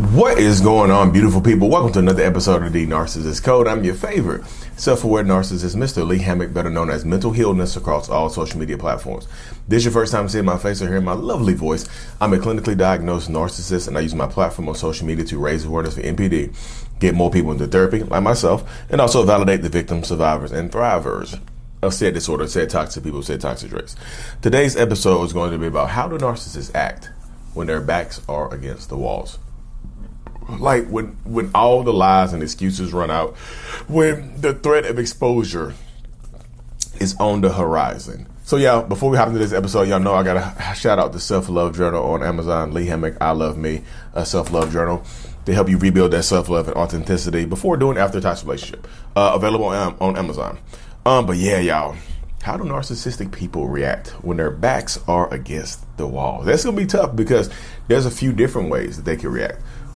What is going on, beautiful people? Welcome to another episode of the Narcissist Code. I'm your favorite self-aware narcissist, Mr. Lee Hammock, better known as Mental Healness across all social media platforms. This is your first time seeing my face or hearing my lovely voice. I'm a clinically diagnosed narcissist, and I use my platform on social media to raise awareness for NPD, get more people into therapy, like myself, and also validate the victims, survivors, and thrivers of said disorder, said toxic people, said toxic traits. Today's episode is going to be about how do narcissists act when their backs are against the walls like when when all the lies and excuses run out, when the threat of exposure is on the horizon. So yeah, before we hop into this episode, y'all know I gotta shout out the Self Love Journal on Amazon. Lee Hammock, I Love Me, a Self Love Journal to help you rebuild that self love and authenticity before doing after toxic relationship. Uh, available on, on Amazon. Um, but yeah, y'all. How do narcissistic people react when their backs are against the wall? That's gonna be tough because there's a few different ways that they can react.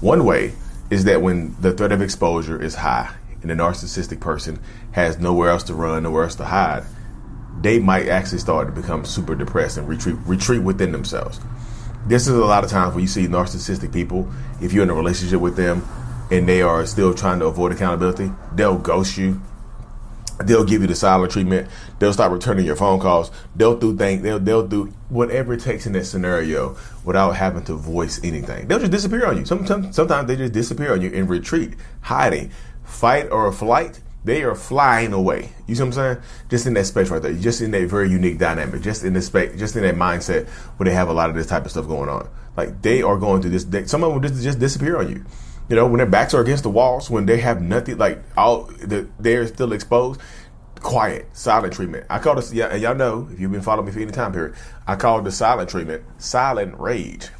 One way is that when the threat of exposure is high and the narcissistic person has nowhere else to run, nowhere else to hide, they might actually start to become super depressed and retreat retreat within themselves. This is a lot of times when you see narcissistic people, if you're in a relationship with them and they are still trying to avoid accountability, they'll ghost you, They'll give you the silent treatment. They'll stop returning your phone calls. They'll do things. They'll they'll do whatever it takes in that scenario without having to voice anything. They'll just disappear on you. Sometimes sometimes they just disappear on you in retreat, hiding, fight or flight. They are flying away. You see what I'm saying? Just in that space right there. Just in that very unique dynamic. Just in this space. Just in that mindset where they have a lot of this type of stuff going on. Like they are going through this. They, some of them just just disappear on you. You know, when their backs are against the walls, when they have nothing, like all the, they're still exposed. Quiet, silent treatment. I call this, yeah, and y'all know if you've been following me for any time period, I call the silent treatment silent rage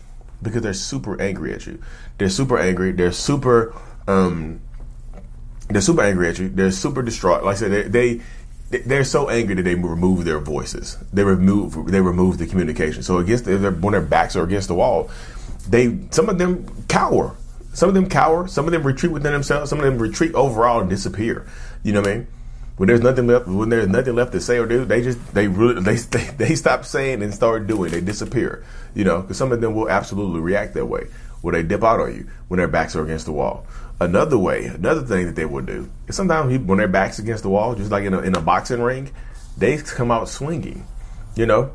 because they're super angry at you. They're super angry. They're super, um, they're super angry at you. They're super distraught. Like I said, they, they they're so angry that they remove their voices. They remove they remove the communication. So against when their backs are against the wall, they some of them cower. Some of them cower. Some of them retreat within themselves. Some of them retreat overall and disappear. You know what I mean? When there's nothing left, when there's nothing left to say or do, they just they really they they, they stop saying and start doing. They disappear. You know, because some of them will absolutely react that way, where they dip out on you when their backs are against the wall. Another way, another thing that they will do is sometimes when their backs against the wall, just like in a, in a boxing ring, they come out swinging. You know,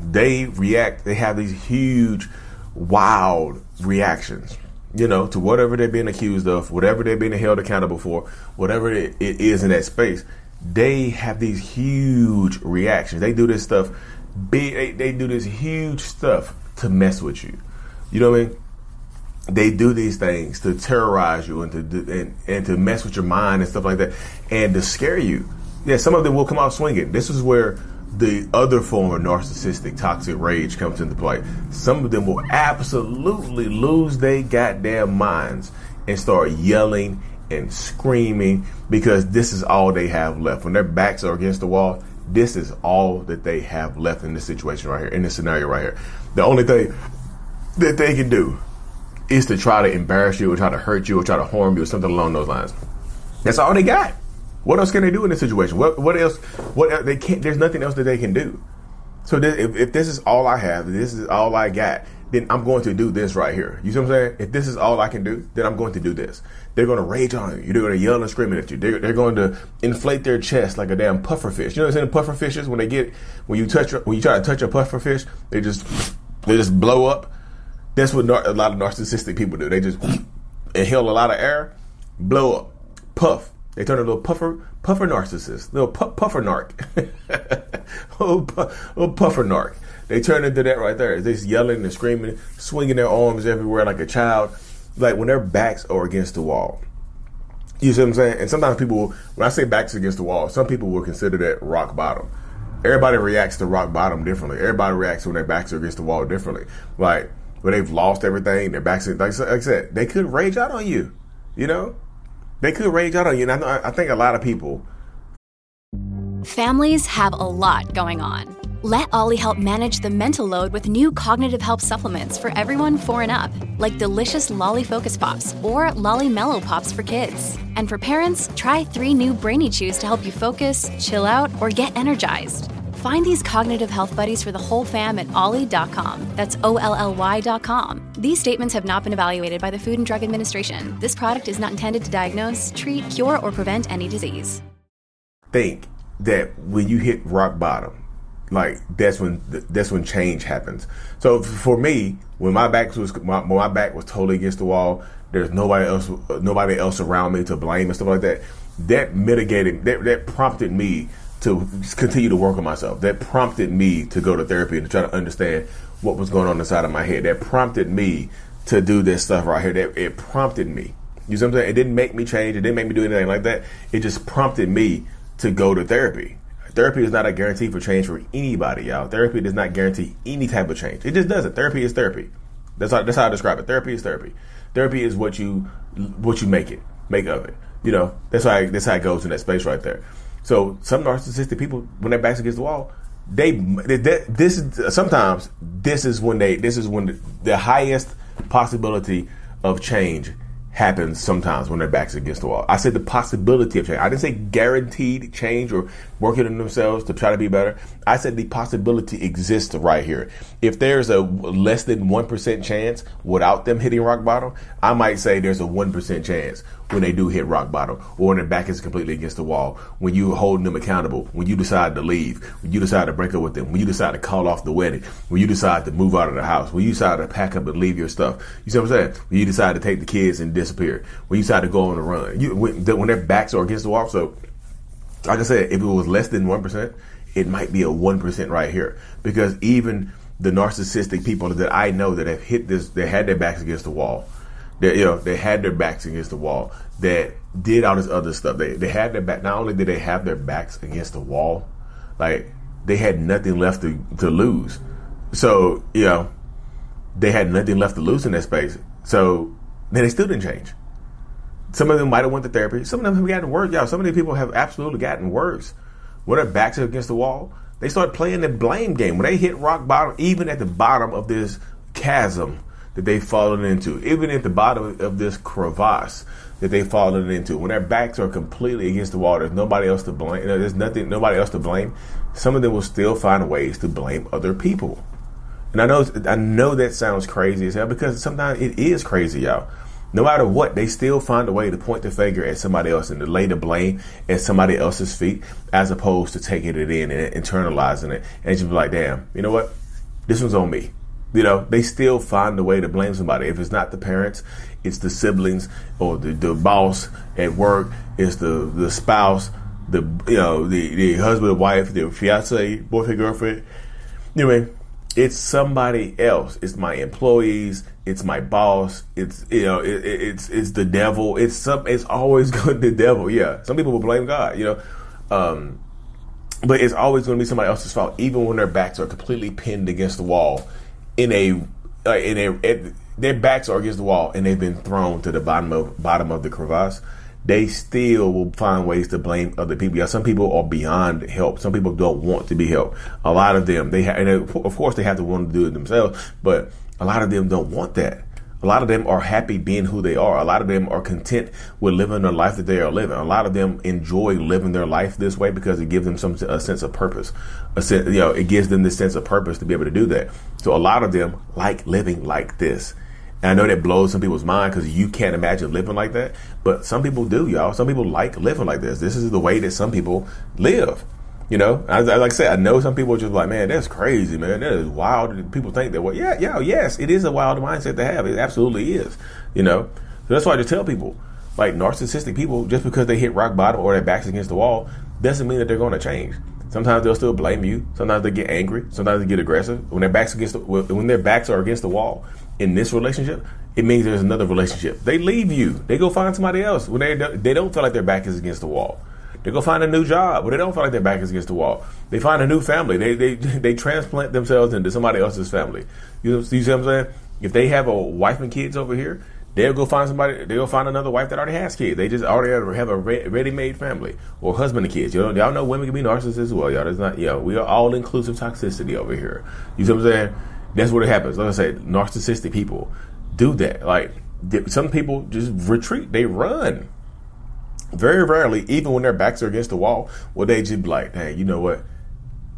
they react. They have these huge, wild reactions you know, to whatever they're being accused of, whatever they're being held accountable for, whatever it is in that space, they have these huge reactions. They do this stuff, big, they, do this huge stuff to mess with you. You know what I mean? They do these things to terrorize you and to and, and to mess with your mind and stuff like that, and to scare you. Yeah, some of them will come out swinging. This is where the other form of narcissistic toxic rage comes into play. Some of them will absolutely lose their goddamn minds and start yelling and screaming because this is all they have left. When their backs are against the wall, this is all that they have left in this situation right here, in this scenario right here. The only thing that they can do is to try to embarrass you or try to hurt you or try to harm you or something along those lines. That's all they got. What else can they do in this situation? What what else? What they can't? There's nothing else that they can do. So if, if this is all I have, this is all I got, then I'm going to do this right here. You see what I'm saying? If this is all I can do, then I'm going to do this. They're going to rage on you. They're going to yell and scream at you. They're, they're going to inflate their chest like a damn puffer fish. You know what I'm saying? Puffer fishes when they get when you touch when you try to touch a puffer fish, they just they just blow up. That's what nar- a lot of narcissistic people do. They just inhale a lot of air, blow up, puff. They turn a little puffer, puffer narcissist, little pu- puffer narc, little, pu- puffer narc. They turn into that right there. They're just yelling and screaming, swinging their arms everywhere like a child, like when their backs are against the wall. You see what I'm saying? And sometimes people, when I say backs against the wall, some people will consider that rock bottom. Everybody reacts to rock bottom differently. Everybody reacts when their backs are against the wall differently. Like when they've lost everything, their backs, like, like I said, they could rage out on you. You know, they could rage out on you. And I, know, I think a lot of people. Families have a lot going on. Let OLLY help manage the mental load with new cognitive help supplements for everyone four and up, like delicious Lolly Focus Pops or Lolly Mellow Pops for kids. And for parents, try three new Brainy Chews to help you focus, chill out, or get energized. Find these cognitive health buddies for the whole fam at olly.com. That's O L L Y.com. These statements have not been evaluated by the Food and Drug Administration. This product is not intended to diagnose, treat, cure, or prevent any disease. Think that when you hit rock bottom, like that's when that's when change happens. So for me, when my back was my, my back was totally against the wall, there's nobody else nobody else around me to blame and stuff like that. That mitigated that that prompted me to continue to work on myself. That prompted me to go to therapy and to try to understand what was going on inside of my head. That prompted me to do this stuff right here. That it prompted me. You see what I'm saying? It didn't make me change. It didn't make me do anything like that. It just prompted me to go to therapy. Therapy is not a guarantee for change for anybody, y'all. Therapy does not guarantee any type of change. It just doesn't. Therapy is therapy. That's how that's how I describe it. Therapy is therapy. Therapy is what you what you make it, make of it. You know, that's how I, that's how it goes in that space right there. So some narcissistic people, when their backs against the wall, they, they this is sometimes this is when they this is when the, the highest possibility of change happens sometimes when their backs against the wall. I said the possibility of change. I didn't say guaranteed change or working on themselves to try to be better. I said the possibility exists right here. If there's a less than 1% chance without them hitting rock bottom, I might say there's a 1% chance when they do hit rock bottom or when their back is completely against the wall, when you're holding them accountable, when you decide to leave, when you decide to break up with them, when you decide to call off the wedding, when you decide to move out of the house, when you decide to pack up and leave your stuff. You see what I'm saying? When you decide to take the kids and disappear, when you decide to go on a run, you, when, when their backs are against the wall. So, like I said, if it was less than 1%, it might be a 1% right here. Because even the narcissistic people that I know that have hit this, they had their backs against the wall that you know they had their backs against the wall that did all this other stuff. They they had their back not only did they have their backs against the wall like they had nothing left to, to lose. So you know they had nothing left to lose in that space. So then they still didn't change some of them might have went to therapy some of them have gotten worse y'all some of these people have absolutely gotten worse when their backs are against the wall they start playing the blame game when they hit rock bottom even at the bottom of this chasm that they've fallen into, even at the bottom of this crevasse that they've fallen into. When their backs are completely against the wall, there's nobody else to blame. There's nothing, nobody else to blame. Some of them will still find ways to blame other people. And I know, I know that sounds crazy as hell because sometimes it is crazy, y'all. No matter what, they still find a way to point the finger at somebody else and to lay the blame at somebody else's feet, as opposed to taking it in and internalizing it and just be like, "Damn, you know what? This one's on me." You know, they still find a way to blame somebody. If it's not the parents, it's the siblings or the, the boss at work, it's the, the spouse, the you know, the, the husband, wife, the fiance, boyfriend, girlfriend. Anyway, it's somebody else. It's my employees. It's my boss. It's you know, it, it, it's it's the devil. It's some. It's always going to the devil. Yeah, some people will blame God. You know, um, but it's always going to be somebody else's fault, even when their backs are completely pinned against the wall in a uh, in a at, their backs are against the wall and they've been thrown to the bottom of bottom of the crevasse. They still will find ways to blame other people. Yeah, some people are beyond help. Some people don't want to be helped. A lot of them, they have, and of course they have to want to do it themselves, but a lot of them don't want that. A lot of them are happy being who they are. A lot of them are content with living the life that they are living. A lot of them enjoy living their life this way because it gives them some a sense of purpose. A sense, you know, it gives them this sense of purpose to be able to do that. So a lot of them like living like this. And I know that blows some people's mind because you can't imagine living like that. But some people do, y'all. Some people like living like this. This is the way that some people live. You know, I, I, like I said, I know some people are just like, man, that's crazy, man. That is wild. People think that, well, yeah, yeah, yes, it is a wild mindset to have. It absolutely is. You know, so that's why I just tell people, like narcissistic people, just because they hit rock bottom or their backs against the wall, doesn't mean that they're going to change. Sometimes they'll still blame you. Sometimes they get angry. Sometimes they get aggressive. When their backs against the, when their backs are against the wall in this relationship, it means there's another relationship. They leave you. They go find somebody else when they they don't feel like their back is against the wall. They go find a new job, but they don't feel like their back is against the wall. They find a new family. They they they transplant themselves into somebody else's family. You, see what I'm saying? If they have a wife and kids over here, They'll go find somebody. They'll find another wife that already has kids. They just already have a ready-made family or husband and kids. You know, y'all know women can be narcissists as well. Y'all, it's not. You know, we are all inclusive toxicity over here. You see what I'm saying? That's what it happens. Like I say, narcissistic people do that. Like some people just retreat. They run. Very rarely, even when their backs are against the wall, will they just be like, "Hey, you know what?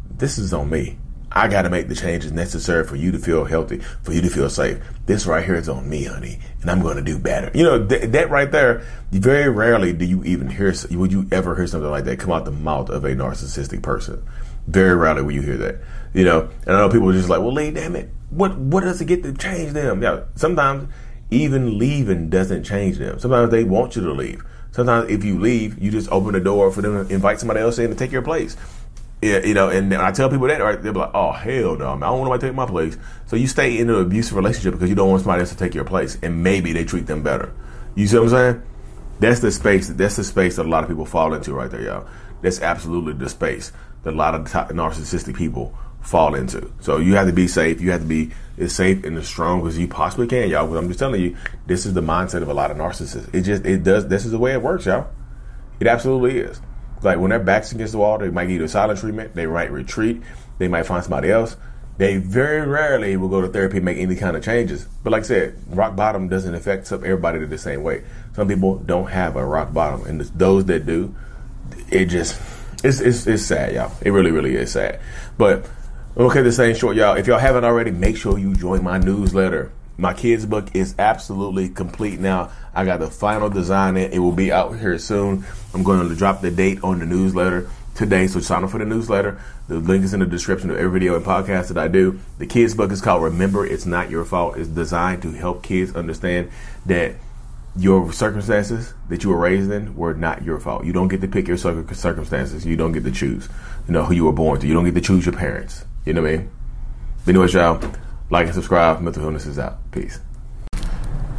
This is on me." I got to make the changes necessary for you to feel healthy, for you to feel safe. This right here is on me, honey, and I'm going to do better. You know, th- that right there, very rarely do you even hear, would you ever hear something like that come out the mouth of a narcissistic person? Very rarely will you hear that. You know, and I know people are just like, well, Lee, damn it. What, what does it get to change them? Yeah, sometimes even leaving doesn't change them. Sometimes they want you to leave. Sometimes if you leave, you just open the door for them to invite somebody else in to take your place. Yeah, you know, and I tell people that, right, they're like, "Oh hell no, I don't want nobody to take my place." So you stay in an abusive relationship because you don't want somebody else to take your place, and maybe they treat them better. You see what I'm saying? That's the space. That's the space that a lot of people fall into, right there, y'all. That's absolutely the space that a lot of narcissistic people fall into. So you have to be safe. You have to be as safe and as strong as you possibly can, y'all. Because I'm just telling you, this is the mindset of a lot of narcissists. It just it does. This is the way it works, y'all. It absolutely is. Like when their backs against the wall, they might get a silent treatment. They might retreat. They might find somebody else. They very rarely will go to therapy and make any kind of changes. But like I said, rock bottom doesn't affect everybody the same way. Some people don't have a rock bottom, and those that do, it just it's it's, it's sad, y'all. It really really is sad. But okay, the same short, y'all. If y'all haven't already, make sure you join my newsletter. My kids' book is absolutely complete now. I got the final design in. It will be out here soon. I'm going to drop the date on the newsletter today. So sign up for the newsletter. The link is in the description of every video and podcast that I do. The kids' book is called Remember It's Not Your Fault. It's designed to help kids understand that your circumstances that you were raised in were not your fault. You don't get to pick your circumstances. You don't get to choose, you know, who you were born to. You don't get to choose your parents. You know what I mean? Anyways, y'all, like and subscribe. Mental Healness is out. Peace.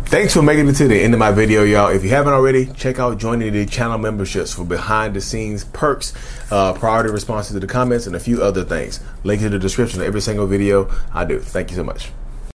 Thanks for making it to the end of my video, y'all. If you haven't already, check out joining the channel memberships for behind the scenes perks, uh, priority responses to the comments, and a few other things. Link in the description of every single video I do. Thank you so much.